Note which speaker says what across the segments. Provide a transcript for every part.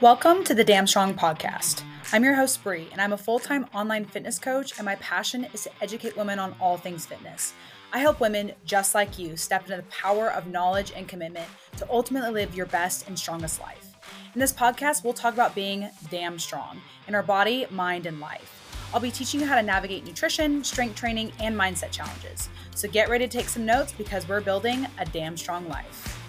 Speaker 1: Welcome to the Damn Strong podcast. I'm your host, Bree, and I'm a full time online fitness coach, and my passion is to educate women on all things fitness. I help women just like you step into the power of knowledge and commitment to ultimately live your best and strongest life. In this podcast, we'll talk about being damn strong in our body, mind, and life. I'll be teaching you how to navigate nutrition, strength training, and mindset challenges. So get ready to take some notes because we're building a damn strong life.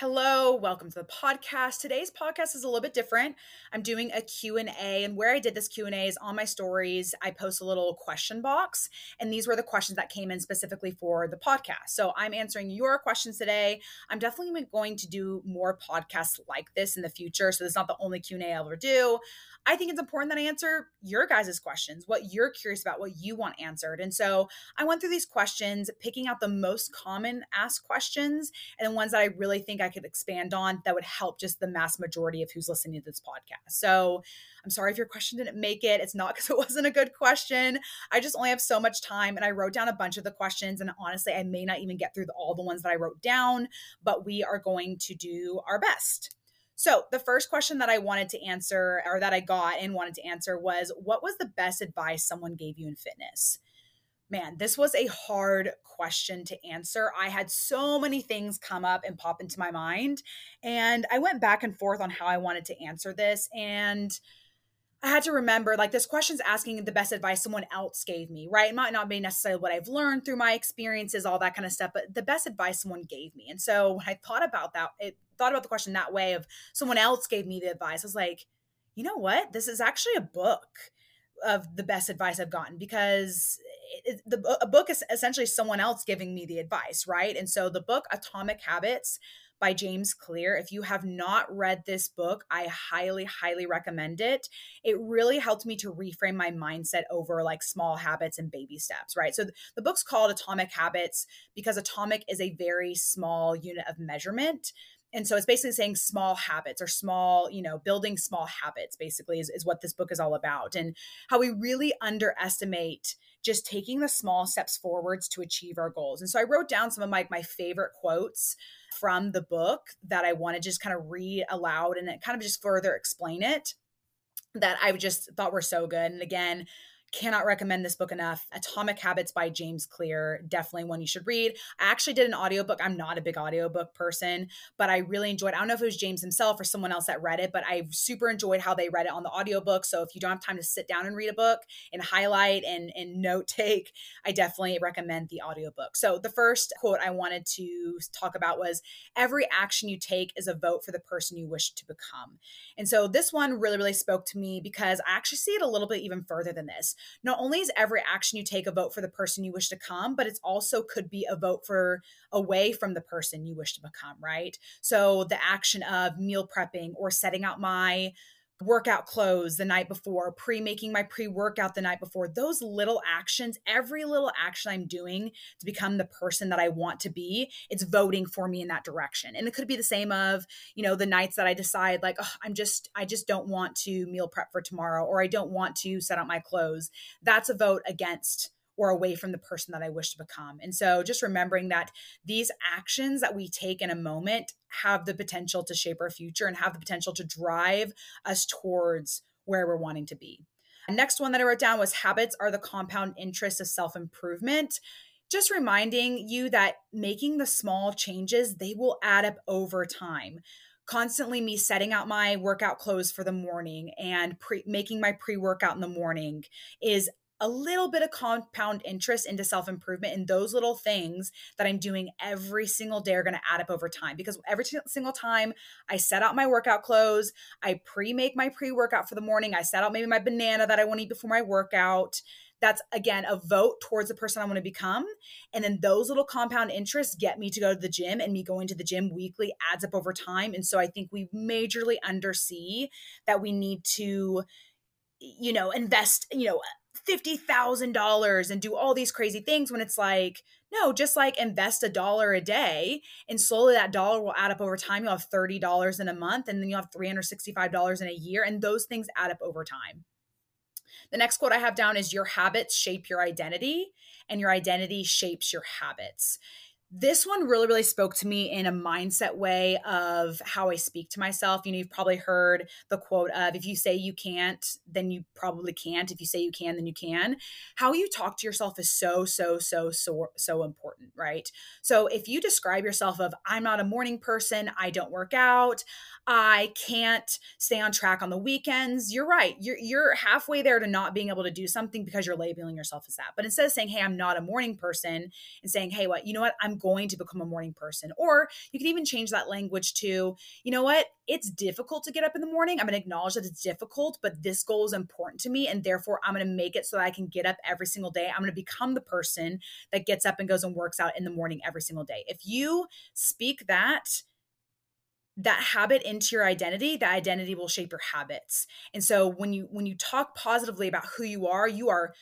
Speaker 1: Hello, welcome to the podcast. Today's podcast is a little bit different. I'm doing a Q&A and where I did this Q&A is on my stories. I post a little question box and these were the questions that came in specifically for the podcast. So I'm answering your questions today. I'm definitely going to do more podcasts like this in the future. So this is not the only Q&A I'll ever do. I think it's important that I answer your guys' questions, what you're curious about, what you want answered. And so I went through these questions, picking out the most common asked questions and the ones that I really think I could expand on that would help just the mass majority of who's listening to this podcast. So I'm sorry if your question didn't make it. It's not because it wasn't a good question. I just only have so much time and I wrote down a bunch of the questions. And honestly, I may not even get through all the ones that I wrote down, but we are going to do our best. So, the first question that I wanted to answer or that I got and wanted to answer was what was the best advice someone gave you in fitness? Man, this was a hard question to answer. I had so many things come up and pop into my mind, and I went back and forth on how I wanted to answer this. And I had to remember like this question's asking the best advice someone else gave me, right? It might not be necessarily what I've learned through my experiences, all that kind of stuff, but the best advice someone gave me. And so when I thought about that, it thought about the question that way of someone else gave me the advice. I was like, you know what? This is actually a book of the best advice I've gotten because it, the a book is essentially someone else giving me the advice, right? And so the book Atomic Habits by James Clear. If you have not read this book, I highly, highly recommend it. It really helped me to reframe my mindset over like small habits and baby steps, right? So the book's called Atomic Habits because atomic is a very small unit of measurement and so it's basically saying small habits or small you know building small habits basically is, is what this book is all about. And how we really underestimate just taking the small steps forwards to achieve our goals. And so i wrote down some of my, my favorite quotes from the book that i want to just kind of read aloud and kind of just further explain it that i just thought were so good. And again Cannot recommend this book enough. Atomic Habits by James Clear, definitely one you should read. I actually did an audiobook. I'm not a big audiobook person, but I really enjoyed. It. I don't know if it was James himself or someone else that read it, but I super enjoyed how they read it on the audiobook. So if you don't have time to sit down and read a book and highlight and and note take, I definitely recommend the audiobook. So the first quote I wanted to talk about was every action you take is a vote for the person you wish to become. And so this one really really spoke to me because I actually see it a little bit even further than this not only is every action you take a vote for the person you wish to come, but it's also could be a vote for away from the person you wish to become, right? So the action of meal prepping or setting out my workout clothes the night before, pre making my pre workout the night before, those little actions, every little action I'm doing to become the person that I want to be, it's voting for me in that direction. And it could be the same of, you know, the nights that I decide, like, oh, I'm just, I just don't want to meal prep for tomorrow, or I don't want to set out my clothes. That's a vote against or away from the person that I wish to become. And so just remembering that these actions that we take in a moment have the potential to shape our future and have the potential to drive us towards where we're wanting to be. Next one that I wrote down was habits are the compound interest of self improvement. Just reminding you that making the small changes, they will add up over time constantly me setting out my workout clothes for the morning and pre- making my pre-workout in the morning is a little bit of compound interest into self improvement and those little things that I'm doing every single day are going to add up over time because every t- single time I set out my workout clothes, I pre make my pre workout for the morning, I set out maybe my banana that I want to eat before my workout. That's again a vote towards the person I want to become. And then those little compound interests get me to go to the gym, and me going to the gym weekly adds up over time. And so I think we majorly undersee that we need to you know invest you know $50,000 and do all these crazy things when it's like, no, just like invest a dollar a day and slowly that dollar will add up over time. You'll have $30 in a month and then you'll have $365 in a year. And those things add up over time. The next quote I have down is Your habits shape your identity, and your identity shapes your habits this one really really spoke to me in a mindset way of how i speak to myself. You know you've probably heard the quote of if you say you can't then you probably can't. If you say you can then you can. How you talk to yourself is so so so so so important right? So if you describe yourself of i'm not a morning person. I don't work out. I can't stay on track on the weekends you're right. You're you're halfway there to not being able to do something because you're labeling yourself as that. But instead of saying hey i'm not a morning person and saying hey what you know what? I'm going to become a morning person. Or you can even change that language to, you know what, it's difficult to get up in the morning. I'm going to acknowledge that it's difficult, but this goal is important to me. And therefore, I'm going to make it so that I can get up every single day. I'm going to become the person that gets up and goes and works out in the morning every single day. If you speak that, that habit into your identity that identity will shape your habits and so when you when you talk positively about who you are you are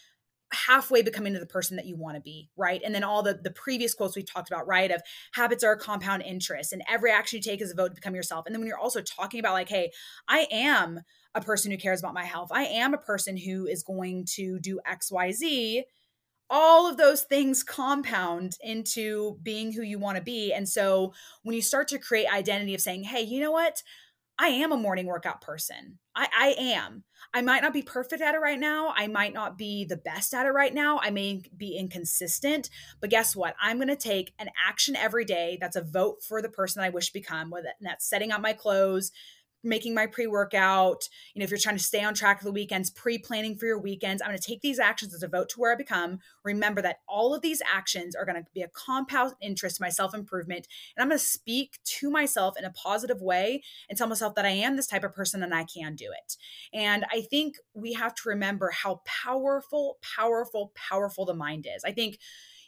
Speaker 1: halfway becoming to the person that you want to be right? And then all the the previous quotes we've talked about right of habits are a compound interest and every action you take is a vote to become yourself. And then when you're also talking about like hey i am a person who cares about my health. I am a person who is going to do xyz all of those things compound into being who you want to be. And so when you start to create identity of saying hey you know what I am a morning workout person. I, I am. I might not be perfect at it right now. I might not be the best at it right now. I may be inconsistent, but guess what? I'm going to take an action every day that's a vote for the person I wish to become, whether that's setting up my clothes, making my pre-workout you know if you're trying to stay on track for the weekends pre-planning for your weekends i'm going to take these actions as a vote to where i become. Remember that all of these actions are going to be a compound interest to my self-improvement and i'm going to speak to myself in a positive way and tell myself that i am this type of person and i can do it. And i think we have to remember how powerful powerful powerful the mind is. I think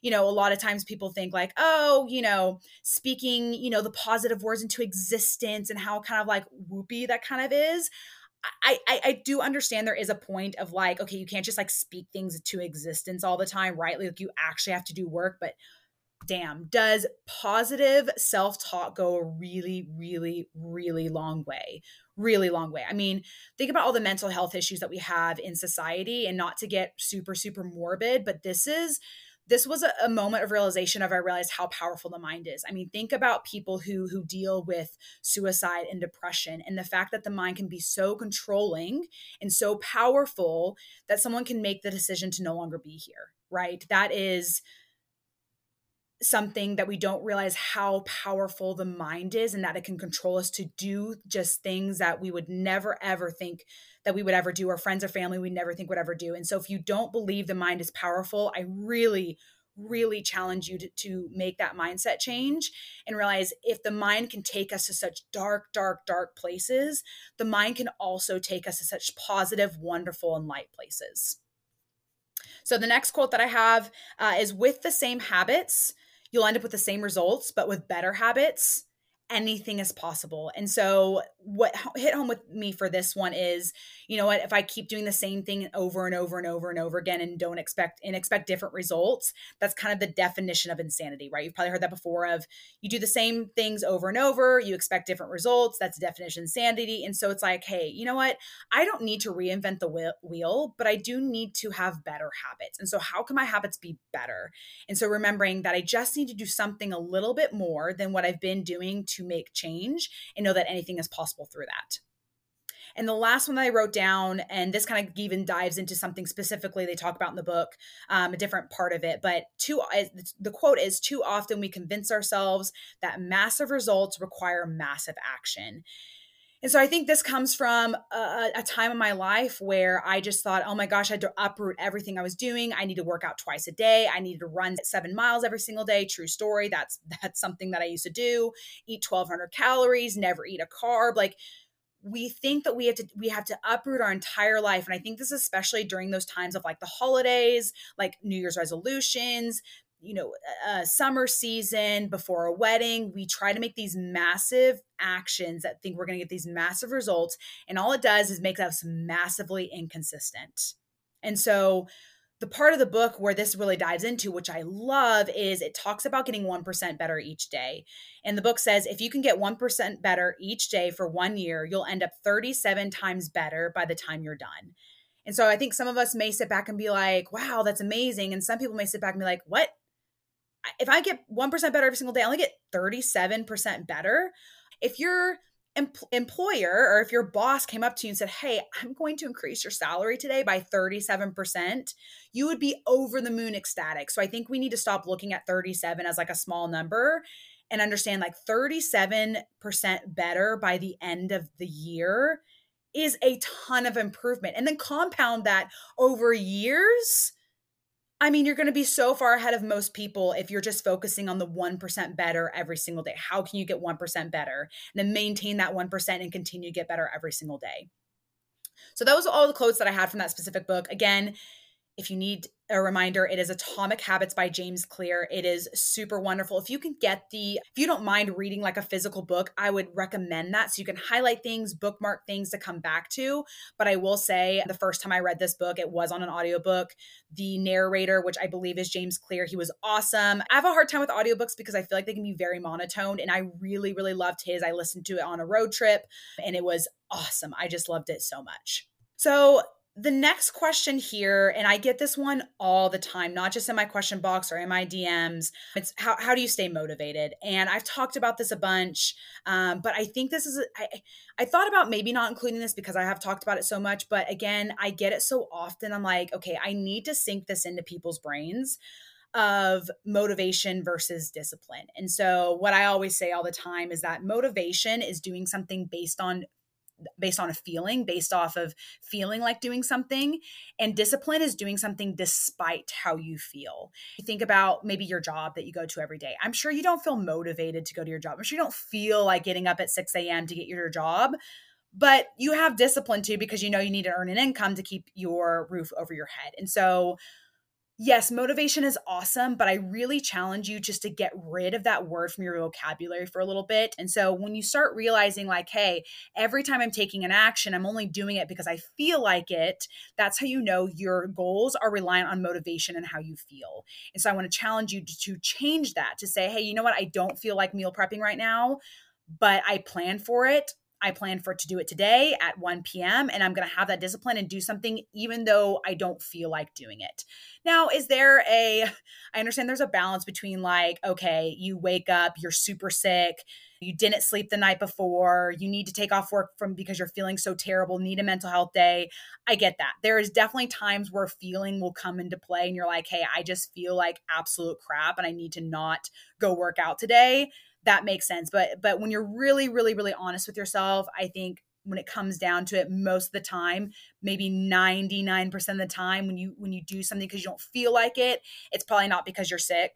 Speaker 1: you know, a lot of times people think like, oh, you know, speaking, you know, the positive words into existence and how kind of like whoopy that kind of is. I, I, I do understand there is a point of like, okay, you can't just like speak things to existence all the time, right? Like you actually have to do work, but damn, does positive self talk go a really, really, really long way? Really long way. I mean, think about all the mental health issues that we have in society and not to get super, super morbid, but this is this was a, a, moment of realization of I realized how powerful the mind is. I mean, think about people who who deal with suicide and depression and the fact that the mind can be so controlling and so powerful that someone can make the decision to no longer be here, right? That is something that we don't realize how powerful the mind is and that it can control us to do just things that we would never ever think that we would ever do or friends or family we never think would ever do. And so if you don't believe the mind is powerful i really really challenge you to, to make that mindset change and realize if the mind can take us to such dark dark dark places the mind can also take us to such positive wonderful and light places. So the next quote that i have uh, is with the same habits you'll end up with the same results, but with better habits anything is possible. And so what hit home with me for this one is, you know what, if I keep doing the same thing over and over and over and over again and don't expect and expect different results, that's kind of the definition of insanity, right? You've probably heard that before of you do the same things over and over, you expect different results, that's definition of insanity. And so it's like, hey, you know what? I don't need to reinvent the wheel, but I do need to have better habits. And so how can my habits be better? And so remembering that I just need to do something a little bit more than what I've been doing to make change and know that anything is possible through that. And the last one that I wrote down, and this kind of even dives into something specifically they talk about in the book, um, a different part of it. But too, the quote is: "Too often we convince ourselves that massive results require massive action." And so I think this comes from a, a, time in my life where I just thought, oh my gosh, I had to uproot everything I was doing. I need to work out twice a day. I needed to run seven miles every single day. True story. That's that's something that I used to do. Eat 1,200 calories, never eat a carb. Like we think that we have to we have to uproot our entire life and i think this is especially during those times of like the holidays like new year's resolutions you know a summer season before a wedding we try to make these massive actions that think we're going to get these massive results and all it does is make us massively inconsistent and so the part of the book where this really dives into which i love is it talks about getting 1% better each day and the book says if you can get 1% better each day for one year you'll end up 37 times better by the time you're done and so I think some of us may sit back and be like, wow, that's amazing. And some people may sit back and be like, what? If I get 1% better every single day, I only get 37% better. If your em- employer or if your boss came up to you and said, Hey, I'm going to increase your salary today by 37%, you would be over the moon ecstatic. So I think we need to stop looking at 37 as like a small number and understand like 37% better by the end of the year is a ton of improvement. And then compound that over years I mean, you're going to be so far ahead of most people if you're just focusing on the 1% better every single day. How can you get 1% better? And then maintain that 1% and continue to get better every single day. So, those are all the quotes that I had from that specific book. Again, if you need a reminder, it is Atomic Habits by James Clear. It is super wonderful. If you can get the, if you don't mind reading like a physical book, I would recommend that. So you can highlight things, bookmark things to come back to. But I will say, the first time I read this book, it was on an audiobook. The narrator, which I believe is James Clear, he was awesome. I have a hard time with audiobooks because I feel like they can be very monotone. And I really, really loved his. I listened to it on a road trip and it was awesome. I just loved it so much. So the next question here, and I get this one all the time, not just in my question box or in my DMs. It's how, how do you stay motivated? And I've talked about this a bunch, um, but I think this is, I, I thought about maybe not including this because I have talked about it so much. But again, I get it so often. I'm like, okay, I need to sink this into people's brains of motivation versus discipline. And so, what I always say all the time is that motivation is doing something based on based on a feeling, based off of feeling like doing something. And discipline is doing something despite how you feel. You think about maybe your job that you go to every day. I'm sure you don't feel motivated to go to your job. I'm sure you don't feel like getting up at 6 a.m. to get your job but you have discipline too because you know you need to earn an income to keep your roof over your head. And so yes, motivation is awesome, but I really challenge you just to get rid of that word from your vocabulary for a little bit. And so when you start realizing, like, hey, every time I'm taking an action, I'm only doing it because I feel like it, that's how you know your goals are reliant on motivation and how you feel. And so I want to challenge you to, to change that to say, hey, you know what? I don't feel like meal prepping right now, but I plan for it. I plan for to do it today at 1 p.m. and I'm going to have that discipline and do something even though I don't feel like doing it. Now, is there a, I understand there's a balance between like, okay, you wake up, you're super sick, you didn't sleep the night before, you need to take off work from because you're feeling so terrible, need a mental health day. I get that. There is definitely times where feeling will come into play and you're like, hey, I just feel like absolute crap and I need to not go work out today that makes sense. But but when you're really, really, really honest with yourself, I think when it comes down to it most of the time maybe 99% of the time when you when you do something because you don't feel like it it's probably not because you're sick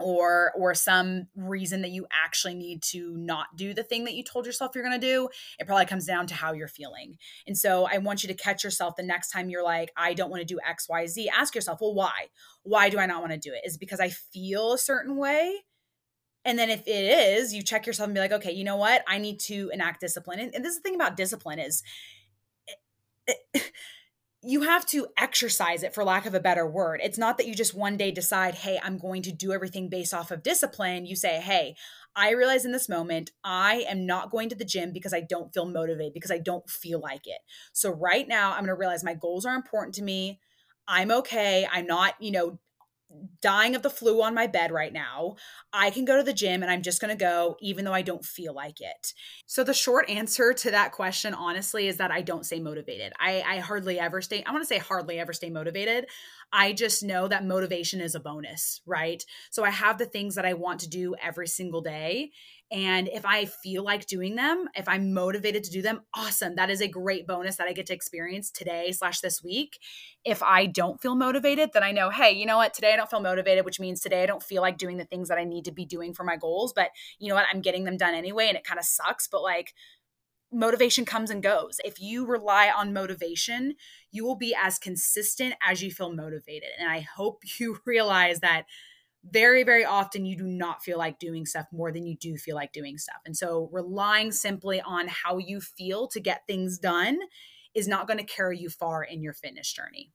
Speaker 1: or or some reason that you actually need to not do the thing that you told yourself you're going to do. It probably comes down to how you're feeling. And so i want you to catch yourself the next time you're like i don't want to do xyz ask yourself well why? Why do i not want to do it? Is it because i feel a certain way and then if it is, you check yourself and be like, okay, you know what? I need to enact discipline. And, and this is the thing about discipline is it, eh, it, eh, you have to exercise it for lack of a better word. It's not that you just one day decide, hey, I'm going to do everything based off of discipline. You say, hey, I realize in this moment, I am not going to the gym because I don't feel motivated, because I don't feel like it. So right now, I'm going to realize my goals are important to me. I'm okay. I'm not, you know, dying of the flu on my bed right now. I can go to the gym and I'm just going to go even though I don't feel like it. So the short answer to that question honestly is that I don't stay motivated. I I hardly ever stay I want to say hardly ever stay motivated. I just know that motivation is a bonus, right? So I have the things that I want to do every single day and if I feel like doing them, if I'm motivated to do them, awesome. That is a great bonus that I get to experience today slash this week. If I don't feel motivated, then I know, hey, you know what? Today I don't feel motivated, which means today I don't feel like doing the things that I need to be doing for my goals. But you know what? I'm getting them done anyway. And it kind of sucks. But like, motivation comes and goes. If you rely on motivation, you will be as consistent as you feel motivated. And I hope you realize that very, very often you do not feel like doing stuff more than you do feel like doing stuff. And so relying simply on how you feel to get things done is not going to carry you far in your fitness journey.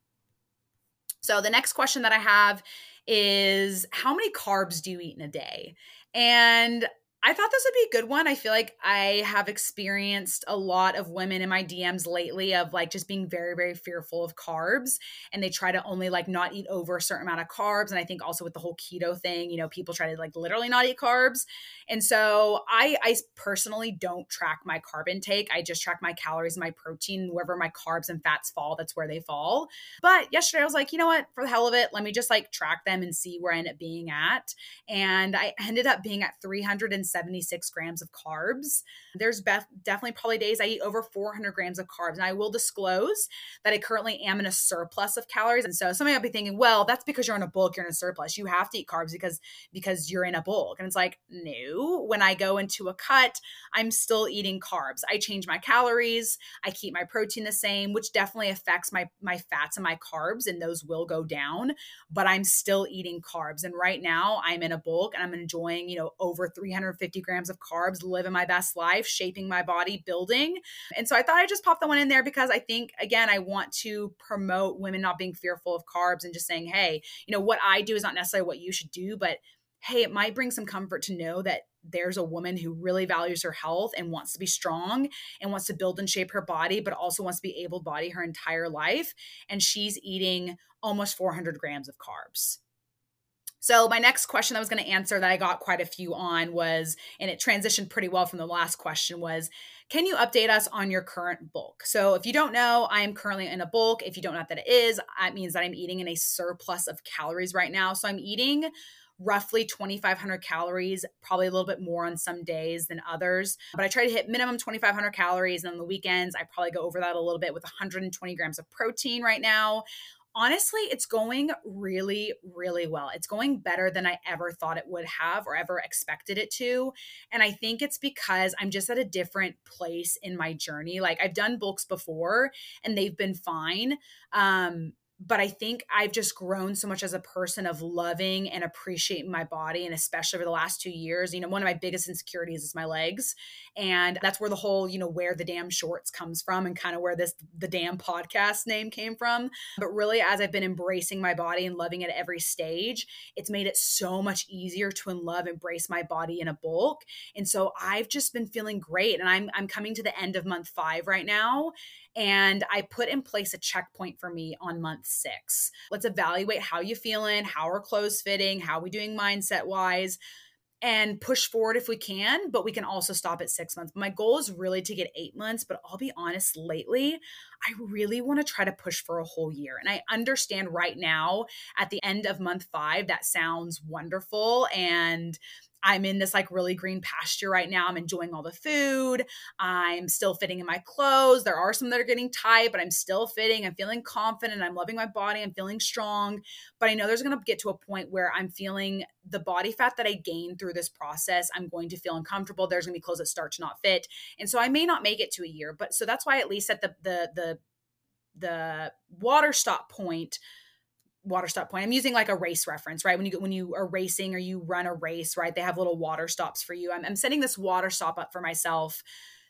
Speaker 1: So the next question that I have is how many carbs do you eat in a day? And I thought this would be a good one. I feel like I have experienced a lot of women in my DMs lately of like just being very, very fearful of carbs. And they try to only like not eat over a certain amount of carbs. And I think also with the whole keto thing, you know, people try to like literally not eat carbs. And so I, I personally don't track my carb intake. I just track my calories and my protein. Wherever my carbs and fats fall, that's where they fall. But yesterday I was like, you know what? For the hell of it, let me just like track them and see where I end up being at. And I ended up being at 300 76 grams of carbs. There's definitely probably days I eat over 400 grams of carbs. And I will disclose that I currently am in a surplus of calories. And so somebody will be thinking, well, that's because you're in a bulk, you're in a surplus. You have to eat carbs because because you're in a bulk. And it's like, no, when I go into a cut, I'm still eating carbs. I change my calories, I keep my protein the same, which definitely affects my my fats and my carbs, and those will go down, but I'm still eating carbs. And right now I'm in a bulk and I'm enjoying, you know, over 300 350 grams of carbs, living my best life, shaping my body, building. And so I thought I'd just pop that one in there because I think, again, I want to promote women not being fearful of carbs and just saying, hey, you know, what I do is not necessarily what you should do, but hey, it might bring some comfort to know that there's a woman who really values her health and wants to be strong and wants to build and shape her body, but also wants to be able body her entire life. And she's eating almost 400 grams of carbs. So, my next question I was going to answer that I got quite a few on was, and it transitioned pretty well from the last question was, can you update us on your current bulk? So, if you don't know, I am currently in a bulk. If you don't know what that is, that means that I'm eating in a surplus of calories right now. So, I'm eating roughly 2,500 calories, probably a little bit more on some days than others. But I try to hit minimum 2,500 calories. And on the weekends, I probably go over that a little bit with 120 grams of protein right now honestly, it's going really, really well. It's going better than I ever thought it would have or ever expected it to. And I think it's because I'm just at a different place in my journey. Like I've done bulks before and they've been fine. Um, but I think I've just grown so much as a person of loving and appreciating my body. And especially over the last two years, you know, one of my biggest insecurities is my legs. And that's where the whole, you know, wear the damn shorts comes from and kind of where this, the damn podcast name came from. But really, as I've been embracing my body and loving it at every stage, it's made it so much easier to in love, embrace my body in a bulk. And so I've just been feeling great. And I'm, I'm coming to the end of month five right now. And I put in place a checkpoint for me on month six. Let's evaluate how you feeling, how are clothes fitting, how we doing mindset wise and push forward if we can, but we can also stop at six months. My goal is really to get eight months, but I'll be honest, lately, I really want to try to push for a whole year. And I understand right now at the end of month five, that sounds wonderful. And I'm in this like really green pasture right now. I'm enjoying all the food. I'm still fitting in my clothes. There are some that are getting tight, but I'm still fitting. I'm feeling confident. I'm loving my body. I'm feeling strong. But I know there's going to get to a point where I'm feeling the body fat that I gain through this process. I'm going to feel uncomfortable. There's going to be clothes that start to not fit. And so I may not make it to a year. But so that's why at least at the the the the water stop point water stop point. I'm using like a race reference, right? When you when you are racing or you run a race, right? They have little water stops for you. I'm, I'm setting this water stop up for myself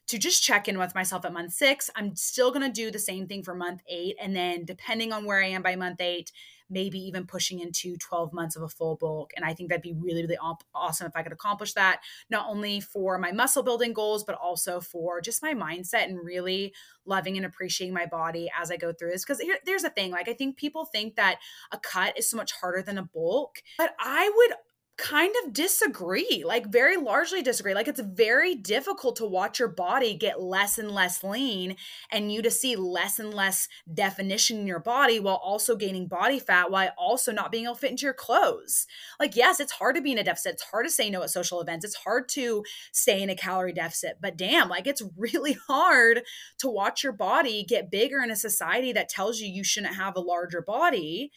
Speaker 1: to just check in with myself at month six. I'm still to do the same thing for month eight. And then depending on where I am by month eight, maybe even pushing into 12 months of a full bulk. And I think that'd be really, really awesome if I could accomplish that, not only for my muscle building goals, but also for just my mindset and really loving and appreciating my body as I go through this. Because there's a thing, like, I think people think that a cut is so much harder than a bulk, but I would kind of disagree, like very largely disagree. Like it's very difficult to watch your body get less and less lean and you to see less and less definition in your body while also gaining body fat while also not being able to fit into your clothes. Like, yes, it's hard to be in a deficit. It's hard to say no at social events. It's hard to stay in a calorie deficit. But damn, like it's really hard to watch your body get bigger in a society that tells you you shouldn't have a larger body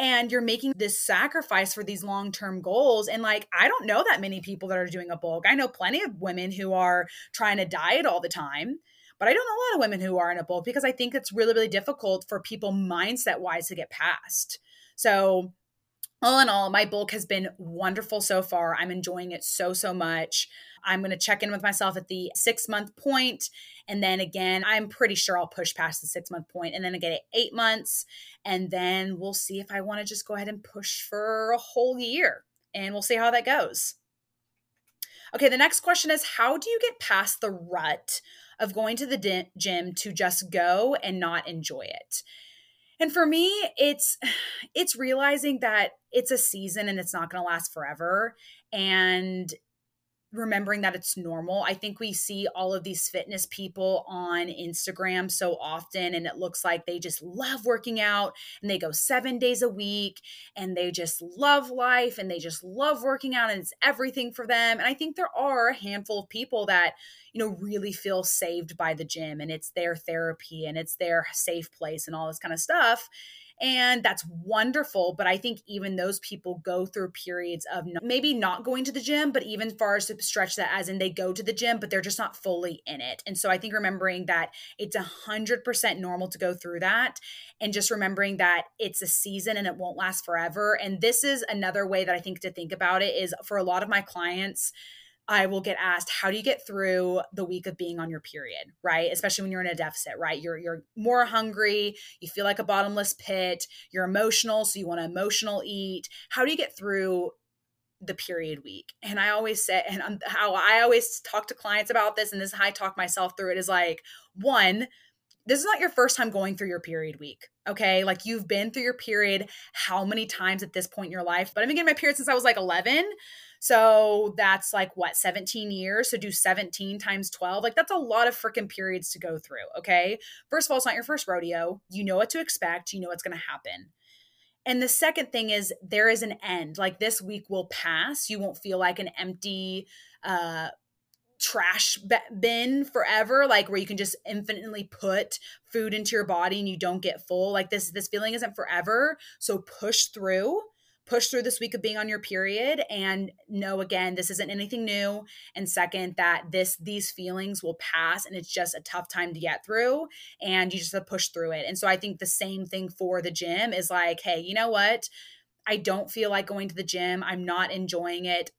Speaker 1: and you're making this sacrifice for these long-term goals and like i don't know that many people that are doing a bulk i know plenty of women who are trying to diet all the time but i don't know a lot of women who are in a bulk because i think it's really really difficult for people mindset wise to get past so all in all, my bulk has been wonderful so far. I'm enjoying it so, so much. I'm going to check in with myself at the six month point, And then again, I'm pretty sure I'll push past the six month point and then again at eight months. And then we'll see if I want to just go ahead and push for a whole year and we'll see how that goes. Okay, the next question is How do you get past the rut of going to the gym to just go and not enjoy it? And for me, it's it's realizing that it's a season and it's not going to last forever and remembering that it's normal. I think we see all of these fitness people on Instagram so often, and it looks like they just love working out and they go seven days a week and they just love life and they just love working out and it's everything for them. And I think there are a handful of people that, you know, really feel saved by the gym and it's their therapy and it's their safe place and all this kind of stuff. And that's wonderful. But I think even those people go through periods of maybe not going to the gym, but even far as to stretch that as in they go to the gym, but they're just not fully in it. And so I think remembering that it's a hundred percent normal to go through that and just remembering that it's a season and it won't last forever. And this is another way that I think to think about it is for a lot of my clients, I will get asked, how do you get through the week of being on your period, right? Especially when you're in a deficit, right? You're you're more hungry, you feel like a bottomless pit, you're emotional, so you want to emotional eat. How do you get through the period week? And I always say, and I'm, how I always talk to clients about this, and this is how I talk myself through it is like, one, this is not your first time going through your period week. Okay. Like you've been through your period how many times at this point in your life? But I've been getting my period since I was like 11. So that's like what, 17 years? So do 17 times 12. Like that's a lot of freaking periods to go through. Okay. First of all, it's not your first rodeo. You know what to expect, you know what's going to happen. And the second thing is there is an end. Like this week will pass. You won't feel like an empty, uh, trash bin forever like where you can just infinitely put food into your body and you don't get full like this this feeling isn't forever so push through push through this week of being on your period and know again this isn't anything new. And second that this these feelings will pass and it's just a tough time to get through and you just have to push through it. And so i think the same thing for the gym is like hey you know what? I don't feel like going to the gym. I'm not enjoying it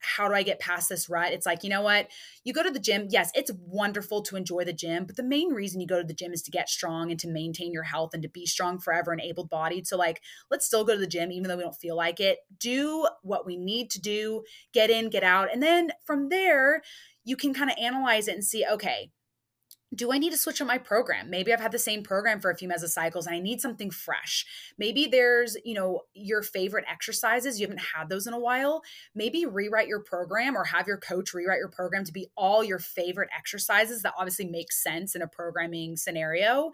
Speaker 1: how do I get past this rut? It's like, you know what? You go to the gym. Yes, it's wonderful to enjoy the gym, but the main reason you go to the gym is to get strong and to maintain your health and to be strong forever and able bodied. So, like, let's still go to the gym, even though we don't feel like it. Do what we need to do, get in, get out. And then from there, you can kind of analyze it and see, okay, do I need to switch up my program? Maybe I've had the same program for a few mesocycles and I need something fresh. Maybe there's, you know, your favorite exercises, you haven't had those in a while. Maybe rewrite your program or have your coach rewrite your program to be all your favorite exercises that obviously makes sense in a programming scenario.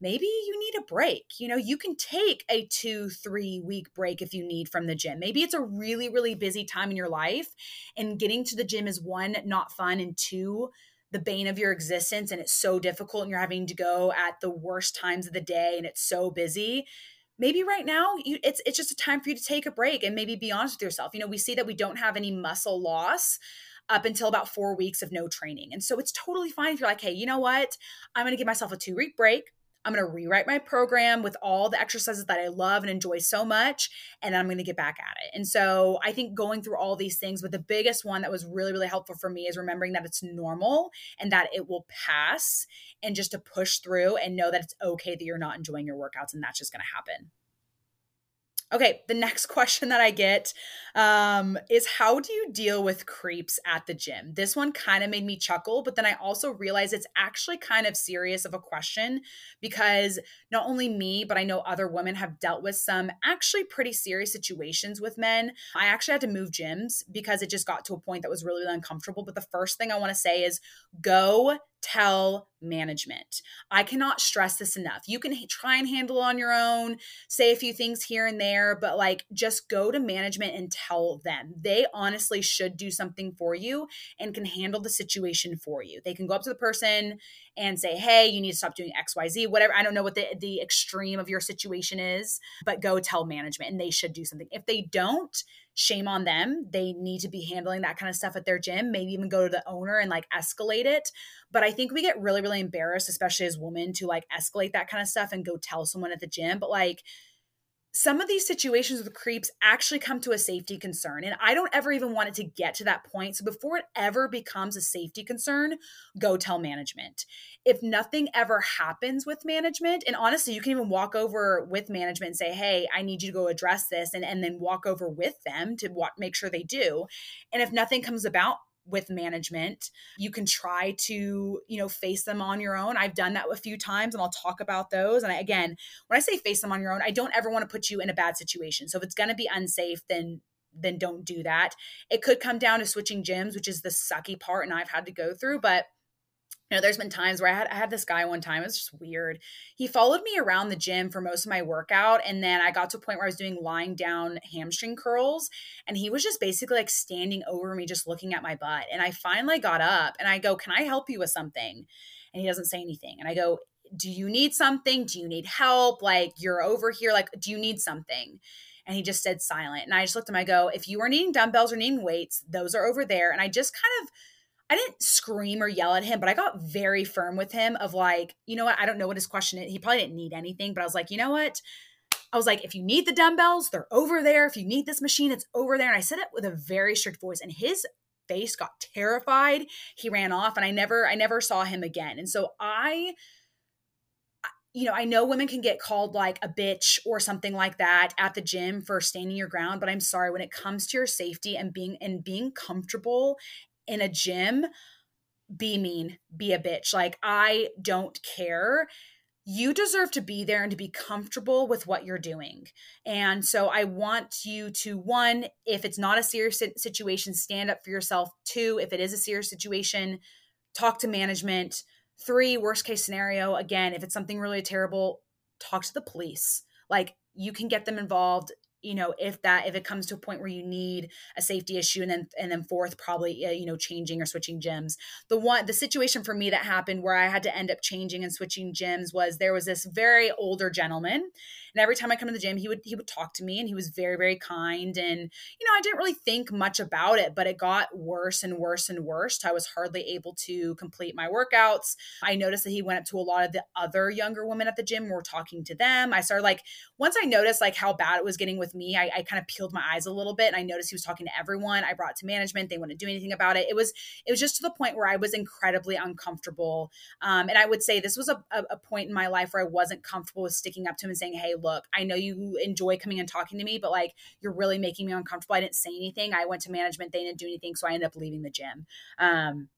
Speaker 1: Maybe you need a break. You know, you can take a two, three week break if you need from the gym. Maybe it's a really, really busy time in your life and getting to the gym is one, not fun, and two, the bane of your existence and it's so difficult and you're having to go at the worst times of the day and it's so busy. Maybe right now you, it's it's just a time for you to take a break and maybe be honest with yourself. You know we see that we don't have any muscle loss up until about four weeks of no training. And so it's totally fine if you're like hey you know what? I'm going to give myself a two week break I'm going to rewrite my program with all the exercises that I love and enjoy so much, and I'm going to get back at it. And so I think going through all these things, but the biggest one that was really, really helpful for me is remembering that it's normal and that it will pass and just to push through and know that it's okay that you're not enjoying your workouts and that's just going to happen. Okay, the next question that I get um, is how do you deal with creeps at the gym? This one kind of made me chuckle, but then I also realized it's actually kind of serious of a question because not only me, but I know other women have dealt with some actually pretty serious situations with men. I actually had to move gyms because it just got to a point that was really, really uncomfortable. But the first thing I want to say is go tell management. I cannot stress this enough. You can try and handle on your own, say a few things here and there, but like just go to management and tell them. They honestly should do something for you and can handle the situation for you. They can go up to the person and say, "Hey, you need to stop doing XYZ, whatever. I don't know what the the extreme of your situation is, but go tell management and they should do something. If they don't, shame on them. They need to be handling that kind of stuff at their gym, maybe even go to the owner and like escalate it. But I think we get really, really embarrassed, especially as women, to like escalate that kind of stuff and go tell someone at the gym. But like, some of these situations with creeps actually come to a safety concern. And I don't ever even want it to get to that point. So before it ever becomes a safety concern, go tell management. If nothing ever happens with management, and honestly, you can even walk over with management and say, hey, I need you to go address this, and, and then walk over with them to walk, make sure they do. And if nothing comes about, with management. You can try to, you know, face them on your own. I've done that a few times and I'll talk about those. And I, again, when I say face them on your own, I don't ever want to put you in a bad situation. So if it's going to be unsafe, then then don't do that. It could come down to switching gyms, which is the sucky part and I've had to go through, but you know, there's been times where I had I had this guy one time. It was just weird. He followed me around the gym for most of my workout, and then I got to a point where I was doing lying down hamstring curls, and he was just basically like standing over me, just looking at my butt. And I finally got up and I go, "Can I help you with something?" And he doesn't say anything. And I go, "Do you need something? Do you need help? Like you're over here. Like, do you need something?" And he just said silent. And I just looked at him. I go, "If you are needing dumbbells or needing weights, those are over there." And I just kind of I didn't scream or yell at him, but I got very firm with him of like, you know what? I don't know what his question is. He probably didn't need anything, but I was like, you know what? I was like, if you need the dumbbells, they're over there. If you need this machine, it's over there. And I said it with a very strict voice, and his face got terrified. He ran off, and I never, I never saw him again. And so I, you know, I know women can get called like a bitch or something like that at the gym for standing your ground, but I'm sorry when it comes to your safety and being and being comfortable in a gym, be mean, be a bitch. Like, I don't care. You deserve to be there and to be comfortable with what you're doing. And so I want you to, one, if it's not a serious situation, stand up for yourself. Two, if it is a serious situation, talk to management. Three, worst case scenario, again, if it's something really terrible, talk to the police. Like, you can get them involved you know if that if it comes to a point where you need a safety issue and then and then fourth probably uh, you know changing or switching gyms. The one the situation for me that happened where i had to end up changing and switching gyms was there was this very older gentleman and every time i come to the gym he would he would talk to me and he was very very kind and you know i didn't really think much about it but it got worse and worse and worse. I was hardly able to complete my workouts. I noticed that he went up to a lot of the other younger women at the gym were talking to them. I started like once i noticed like how bad it was getting with me, I, I kind of peeled my eyes a little bit and I noticed he was talking to everyone. I brought to management. They wouldn't do anything about it. It was, it was just to the point where I was incredibly uncomfortable. Um, and I would say this was a, a, a point in my life where I wasn't comfortable with sticking up to him and saying, Hey, look, I know you enjoy coming and talking to me, but like, you're really making me uncomfortable. I didn't say anything. I went to management. They didn't do anything. So I ended up leaving the gym. Um,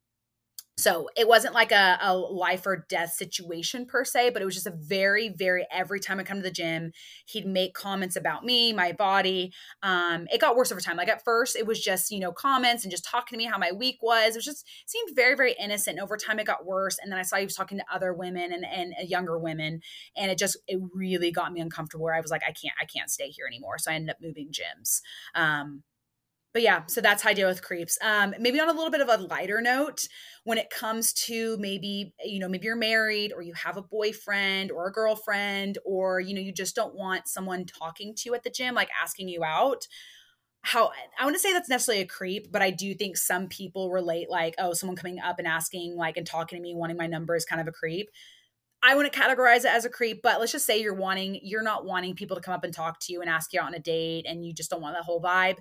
Speaker 1: so it wasn't like a, a life or death situation per se, but it was just a very, very every time I come to the gym, he'd make comments about me, my body. Um, it got worse over time. Like at first, it was just, you know, comments and just talking to me how my week was. It was just seemed very, very innocent. And over time it got worse. And then I saw he was talking to other women and, and younger women. And it just it really got me uncomfortable where I was like, I can't, I can't stay here anymore. So I ended up moving gyms. Um, but yeah, so that's how I deal with creeps. Um, maybe on a little bit of a lighter note, when it comes to maybe, you know, maybe you're married or you have a boyfriend or a girlfriend, or, you know, you just don't want someone talking to you at the gym, like asking you out. How I want to say that's necessarily a creep, but I do think some people relate like, oh, someone coming up and asking, like, and talking to me, wanting my number is kind of a creep. I wouldn't categorize it as a creep, but let's just say you're wanting, you're not wanting people to come up and talk to you and ask you out on a date and you just don't want that whole vibe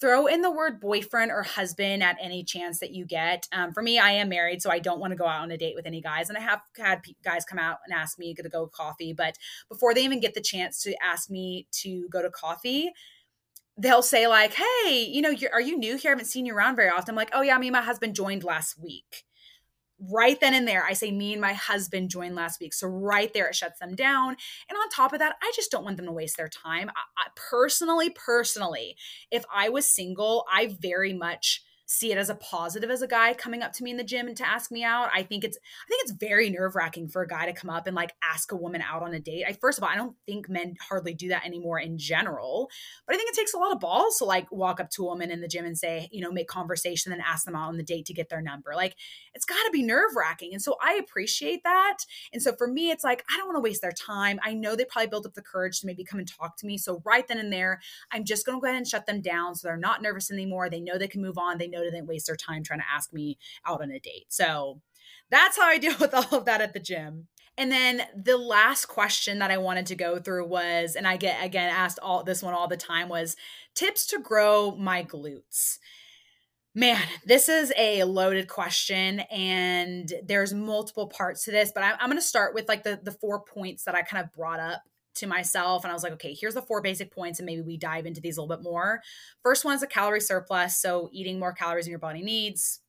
Speaker 1: throw in the word boyfriend or husband at any chance that you get. Um, for me, I am married, so I don't want to go out on a date with any guys. And I have had guys come out and ask me to go coffee, but before they even get the chance to ask me to go to coffee, they'll say like, "Hey, you know, are you new here? I haven't seen you around very often." I'm like, "Oh yeah, me and my husband joined last week." Right then and there, I say, me and my husband joined last week. So right there, it shuts them down. And on top of that, I just don't want them to waste their time. I, I, personally, personally, if I was single, I very much see it as a positive as a guy coming up to me in the gym and to ask me out. I think it's I think it's very nerve-wracking for a guy to come up and like ask a woman out on a date. I first of all, I don't think men hardly do that anymore in general, but I think it takes a lot of balls to like walk up to a woman in the gym and say, you know, make conversation and ask them out on the date to get their number. Like it's got to be nerve-wracking. And so I appreciate that. And so for me it's like I don't want to waste their time. I know they probably built up the courage to maybe come and talk to me. So right then and there, I'm just going to go ahead and shut them down so they're not nervous anymore. They know they can move on. They know didn't waste their time trying to ask me out on a date. So that's how I deal with all of that at the gym. And then the last question that I wanted to go through was, and I get again asked all this one all the time was tips to grow my glutes. Man, this is a loaded question, and there's multiple parts to this, but I'm, I'm going to start with like the the four points that I kind of brought up to myself and I was like, okay, here's the four basic points, and maybe we dive into these a little bit more. First one is a calorie surplus. So, eating more calories than your body needs.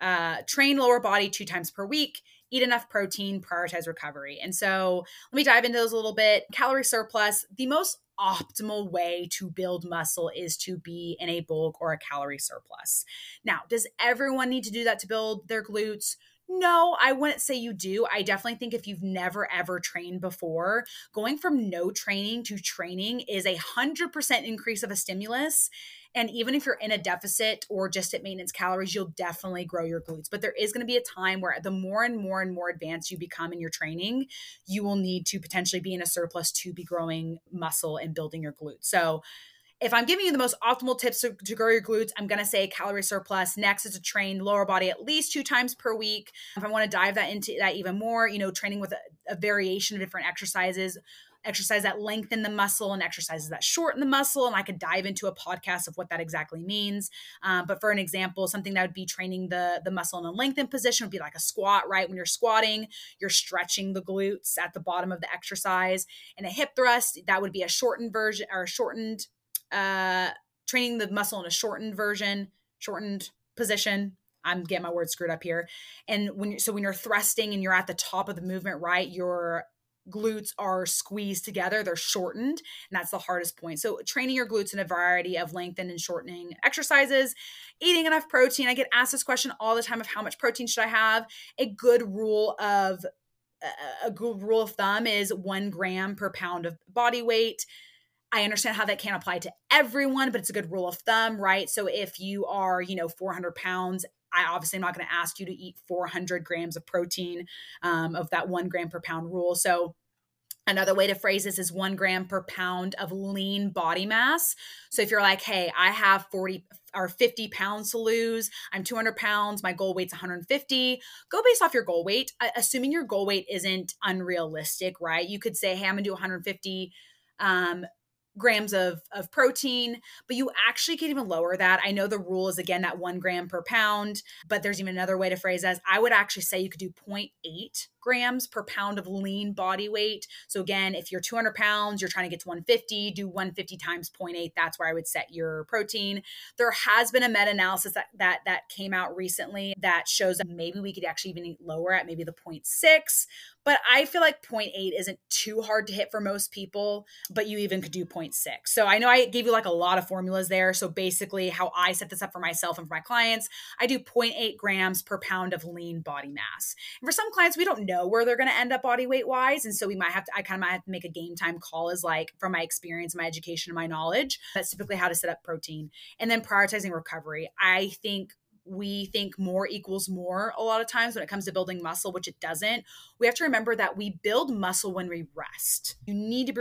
Speaker 1: Uh, train lower body two times per week, eat enough protein, prioritize recovery. And so, let me dive into those a little bit. Calorie surplus, the most optimal way to build muscle is to be in a bulk or a calorie surplus. Now, does everyone need to do that to build their glutes? No, I wouldn't say you do. I definitely think if you've never ever trained before, going from no training to training is a 100% increase of a stimulus. And even if you're in a deficit or just at maintenance calories, you'll definitely grow your glutes. But there is going to be a time where the more and more and more advanced you become in your training, you will need to potentially be in a surplus to be growing muscle and building your glutes. So if I'm giving you the most optimal tips to, to grow your glutes, I'm going to say calorie surplus. Next is to train lower body at least two times per week. If I want to dive that into that even more, you know, training with a, a variation of different exercises exercise that lengthen the muscle and exercises that shorten the muscle. And I could dive into a podcast of what that exactly means. Um, but for an example, something that would be training the, the muscle in a lengthened position would be like a squat, right? When you're squatting, you're stretching the glutes at the bottom of the exercise. And a hip thrust, that would be a shortened version or a shortened uh, training the muscle in a shortened version, shortened position. I'm getting my words screwed up here. And when you so when you're thrusting and you're at the top of the movement, right, your glutes are squeezed together, they're shortened, and that's the hardest point. So training your glutes in a variety of lengthened and shortening exercises, eating enough protein. I get asked this question all the time of how much protein should I have? A good rule of a good rule of thumb is one gram per pound of body weight. I understand how that can't apply to everyone, but it's a good rule of thumb, right? So if you are, you know, 400 pounds, I obviously am not going to ask you to eat 400 grams of protein um, of that one gram per pound rule. So Another way to phrase this is one gram per pound of lean body mass. So if you're like, hey, I have 40 or 50 pounds to lose, I'm 200 pounds, my goal weight's 150, go based off your goal weight, assuming your goal weight isn't unrealistic, right? You could say, hey, I'm gonna do 150 um, grams of, of protein, but you actually can even lower that. I know the rule is again that one gram per pound, but there's even another way to phrase as I would actually say you could do 0.8 grams per pound of lean body weight. So again, if you're 200 pounds, you're trying to get to 150, do 150 times 0.8. That's where I would set your protein. There has been a meta-analysis that that that came out recently that shows that maybe we could actually even eat lower at maybe the 0.6. But I feel like 0.8 isn't too hard to hit for most people, but you even could do 0.6. So I know I gave you like a lot of formulas there. So basically, how I set this up for myself and for my clients, I do 0.8 grams per pound of lean body mass. And for some clients, we don't know where they're going to end up body weight wise. And so we might have to, I kind of might have to make a game time call as like from my experience, my education, and my knowledge. That's typically how to set up protein. And then prioritizing recovery. I think we think more equals more a lot of times when it comes to building muscle, which it doesn't. We have to remember that we build muscle when we rest. You need to be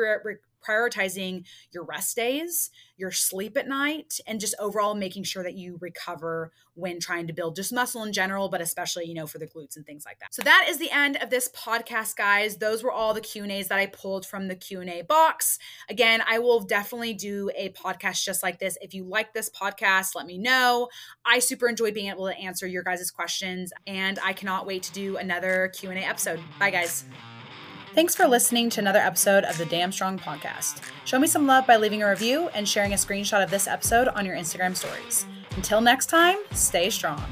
Speaker 1: prioritizing your rest days, your sleep at night, and just overall making sure that you recover when trying to build just muscle in general, but especially, you know, for the glutes and things like that. So that is the end of this podcast, guys. Those were all the Q&As that I pulled from the Q&A box. Again, I will definitely do a podcast just like this. If you like this podcast, let me know. I super enjoy being able to answer your guys' questions, and I cannot wait to do another Q&A episode. Bye, guys. Thanks for listening to another episode of the Damn Strong Podcast. Show me some love by leaving a review and sharing a screenshot of this episode on your Instagram stories. Until next time, stay strong.